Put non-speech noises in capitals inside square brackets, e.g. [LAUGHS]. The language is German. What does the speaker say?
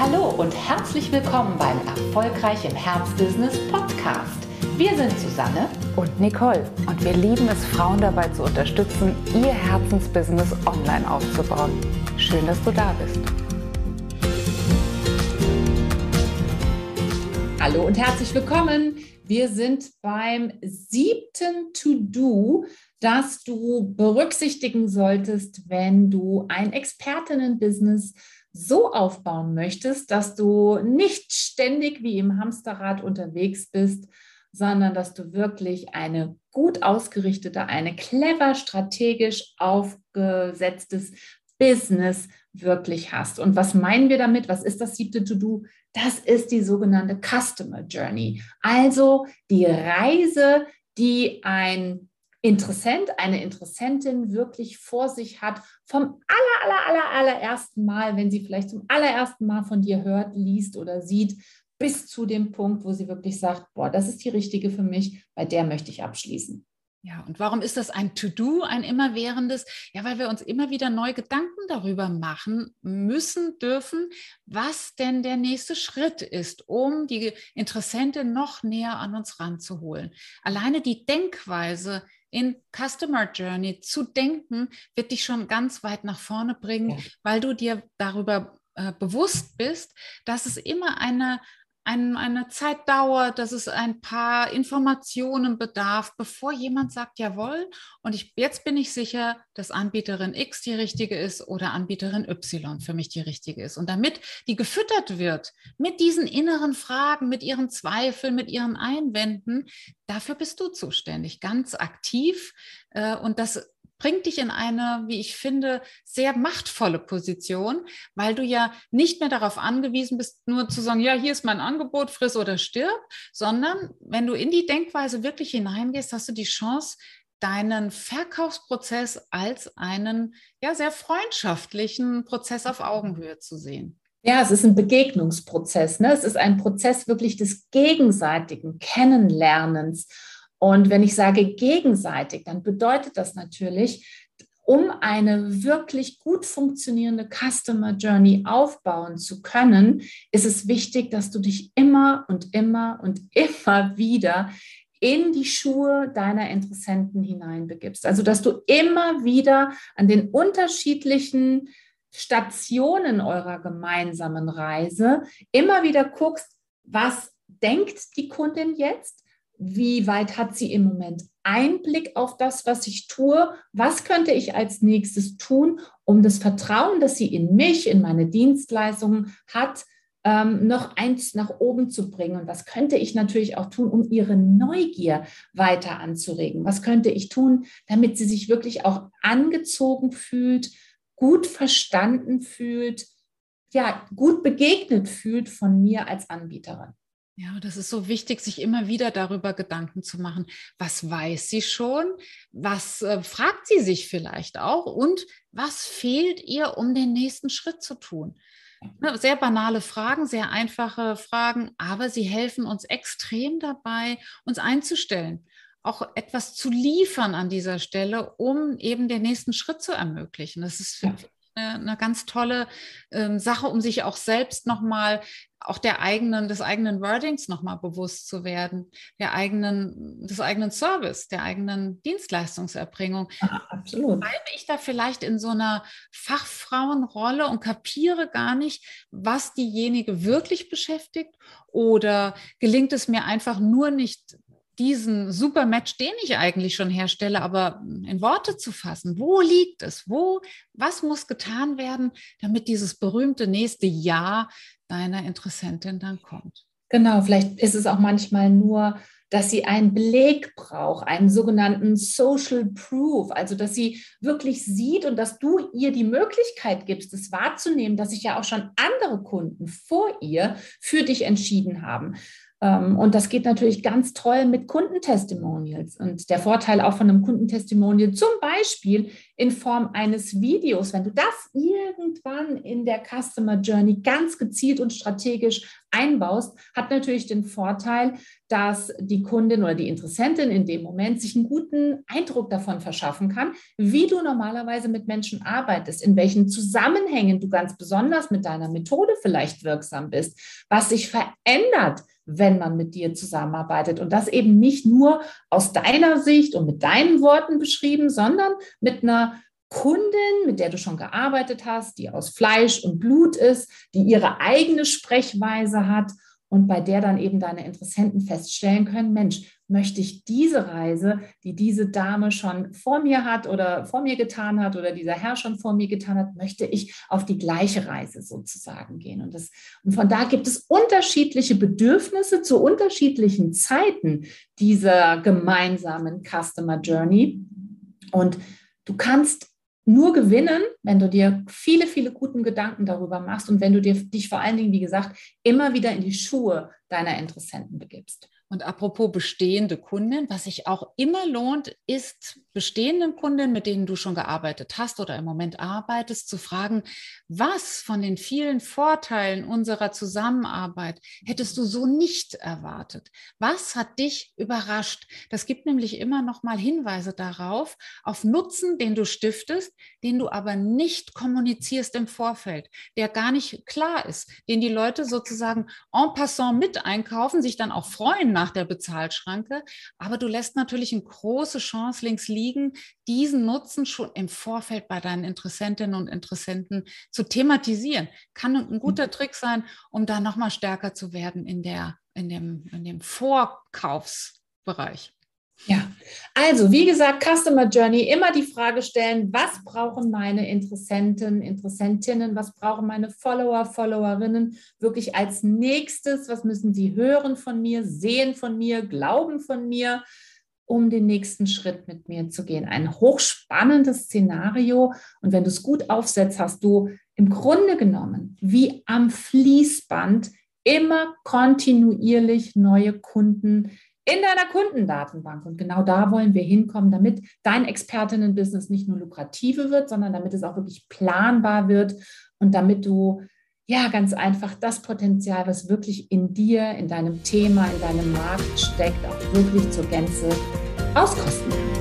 Hallo und herzlich willkommen beim Erfolgreich im Herzbusiness Podcast. Wir sind Susanne und Nicole und wir lieben es, Frauen dabei zu unterstützen, ihr Herzensbusiness online aufzubauen. Schön, dass du da bist. Hallo und herzlich willkommen. Wir sind beim siebten To-Do, das du berücksichtigen solltest, wenn du ein Expertinnen-Business so aufbauen möchtest, dass du nicht ständig wie im Hamsterrad unterwegs bist, sondern dass du wirklich eine gut ausgerichtete, eine clever strategisch aufgesetztes Business wirklich hast. Und was meinen wir damit? Was ist das siebte To-Do? Das ist die sogenannte Customer Journey. Also die Reise, die ein Interessent, eine Interessentin wirklich vor sich hat, vom aller, aller, aller, allerersten Mal, wenn sie vielleicht zum allerersten Mal von dir hört, liest oder sieht, bis zu dem Punkt, wo sie wirklich sagt, boah, das ist die richtige für mich, bei der möchte ich abschließen. Ja, und warum ist das ein To-Do, ein immerwährendes? Ja, weil wir uns immer wieder neu Gedanken darüber machen müssen, dürfen, was denn der nächste Schritt ist, um die Interessentin noch näher an uns ranzuholen. Alleine die Denkweise in Customer Journey zu denken, wird dich schon ganz weit nach vorne bringen, ja. weil du dir darüber äh, bewusst bist, dass es immer eine ein, eine Zeit dauert, dass es ein paar Informationen bedarf, bevor jemand sagt, jawohl, und ich, jetzt bin ich sicher, dass Anbieterin X die richtige ist oder Anbieterin Y für mich die richtige ist. Und damit die gefüttert wird mit diesen inneren Fragen, mit ihren Zweifeln, mit ihren Einwänden, dafür bist du zuständig, ganz aktiv. Äh, und das bringt dich in eine, wie ich finde, sehr machtvolle Position, weil du ja nicht mehr darauf angewiesen bist, nur zu sagen, ja, hier ist mein Angebot, friss oder stirb, sondern wenn du in die Denkweise wirklich hineingehst, hast du die Chance, deinen Verkaufsprozess als einen ja sehr freundschaftlichen Prozess auf Augenhöhe zu sehen. Ja, es ist ein Begegnungsprozess. Ne? Es ist ein Prozess wirklich des gegenseitigen Kennenlernens. Und wenn ich sage gegenseitig, dann bedeutet das natürlich, um eine wirklich gut funktionierende Customer Journey aufbauen zu können, ist es wichtig, dass du dich immer und immer und [LAUGHS] immer wieder in die Schuhe deiner Interessenten hineinbegibst. Also, dass du immer wieder an den unterschiedlichen Stationen eurer gemeinsamen Reise immer wieder guckst, was denkt die Kundin jetzt? Wie weit hat sie im Moment Einblick auf das, was ich tue? Was könnte ich als nächstes tun, um das Vertrauen, das sie in mich, in meine Dienstleistungen hat, ähm, noch eins nach oben zu bringen? Und was könnte ich natürlich auch tun, um ihre Neugier weiter anzuregen? Was könnte ich tun, damit sie sich wirklich auch angezogen fühlt, gut verstanden fühlt, ja, gut begegnet fühlt von mir als Anbieterin? Ja, das ist so wichtig, sich immer wieder darüber Gedanken zu machen. Was weiß sie schon? Was äh, fragt sie sich vielleicht auch? Und was fehlt ihr, um den nächsten Schritt zu tun? Ne, sehr banale Fragen, sehr einfache Fragen, aber sie helfen uns extrem dabei, uns einzustellen, auch etwas zu liefern an dieser Stelle, um eben den nächsten Schritt zu ermöglichen. Das ist ja eine, ganz tolle ähm, Sache, um sich auch selbst nochmal, auch der eigenen, des eigenen Wordings nochmal bewusst zu werden, der eigenen, des eigenen Service, der eigenen Dienstleistungserbringung. Ja, absolut. Bleibe ich da vielleicht in so einer Fachfrauenrolle und kapiere gar nicht, was diejenige wirklich beschäftigt? Oder gelingt es mir einfach nur nicht, diesen super Match, den ich eigentlich schon herstelle, aber in Worte zu fassen. Wo liegt es? Wo, was muss getan werden, damit dieses berühmte nächste Ja deiner Interessentin dann kommt? Genau, vielleicht ist es auch manchmal nur, dass sie einen Beleg braucht, einen sogenannten Social Proof, also dass sie wirklich sieht und dass du ihr die Möglichkeit gibst, es wahrzunehmen, dass sich ja auch schon andere Kunden vor ihr für dich entschieden haben. Ähm, und das geht natürlich ganz toll mit Kundentestimonials. Und der Vorteil auch von einem Kundentestimonial, zum Beispiel in Form eines Videos, wenn du das irgendwann in der Customer Journey ganz gezielt und strategisch einbaust, hat natürlich den Vorteil, dass die Kundin oder die Interessentin in dem Moment sich einen guten Eindruck davon verschaffen kann, wie du normalerweise mit Menschen arbeitest, in welchen Zusammenhängen du ganz besonders mit deiner Methode vielleicht wirksam bist, was sich verändert, wenn man mit dir zusammenarbeitet. Und das eben nicht nur aus deiner Sicht und mit deinen Worten beschrieben, sondern mit einer Kundin, mit der du schon gearbeitet hast, die aus Fleisch und Blut ist, die ihre eigene Sprechweise hat und bei der dann eben deine Interessenten feststellen können, Mensch, möchte ich diese Reise, die diese Dame schon vor mir hat oder vor mir getan hat oder dieser Herr schon vor mir getan hat, möchte ich auf die gleiche Reise sozusagen gehen. Und, das, und von da gibt es unterschiedliche Bedürfnisse zu unterschiedlichen Zeiten dieser gemeinsamen Customer Journey. Und du kannst nur gewinnen, wenn du dir viele, viele guten Gedanken darüber machst und wenn du dir, dich vor allen Dingen, wie gesagt, immer wieder in die Schuhe deiner Interessenten begibst. Und apropos bestehende Kunden, was sich auch immer lohnt, ist bestehenden Kunden, mit denen du schon gearbeitet hast oder im Moment arbeitest, zu fragen, was von den vielen Vorteilen unserer Zusammenarbeit hättest du so nicht erwartet? Was hat dich überrascht? Das gibt nämlich immer noch mal Hinweise darauf, auf Nutzen, den du stiftest, den du aber nicht kommunizierst im Vorfeld, der gar nicht klar ist, den die Leute sozusagen en passant mit einkaufen, sich dann auch freuen nach der Bezahlschranke. Aber du lässt natürlich eine große Chance links liegen, diesen Nutzen schon im Vorfeld bei deinen Interessentinnen und Interessenten zu thematisieren. Kann ein guter mhm. Trick sein, um da nochmal stärker zu werden in, der, in, dem, in dem Vorkaufsbereich. Ja, also wie gesagt, Customer Journey, immer die Frage stellen, was brauchen meine Interessenten, Interessentinnen, was brauchen meine Follower, Followerinnen wirklich als nächstes, was müssen sie hören von mir, sehen von mir, glauben von mir, um den nächsten Schritt mit mir zu gehen. Ein hochspannendes Szenario. Und wenn du es gut aufsetzt, hast du im Grunde genommen wie am Fließband immer kontinuierlich neue Kunden in deiner Kundendatenbank. Und genau da wollen wir hinkommen, damit dein Expertinnen-Business nicht nur lukrative wird, sondern damit es auch wirklich planbar wird und damit du ja ganz einfach das Potenzial, was wirklich in dir, in deinem Thema, in deinem Markt steckt, auch wirklich zur Gänze auskosten kannst.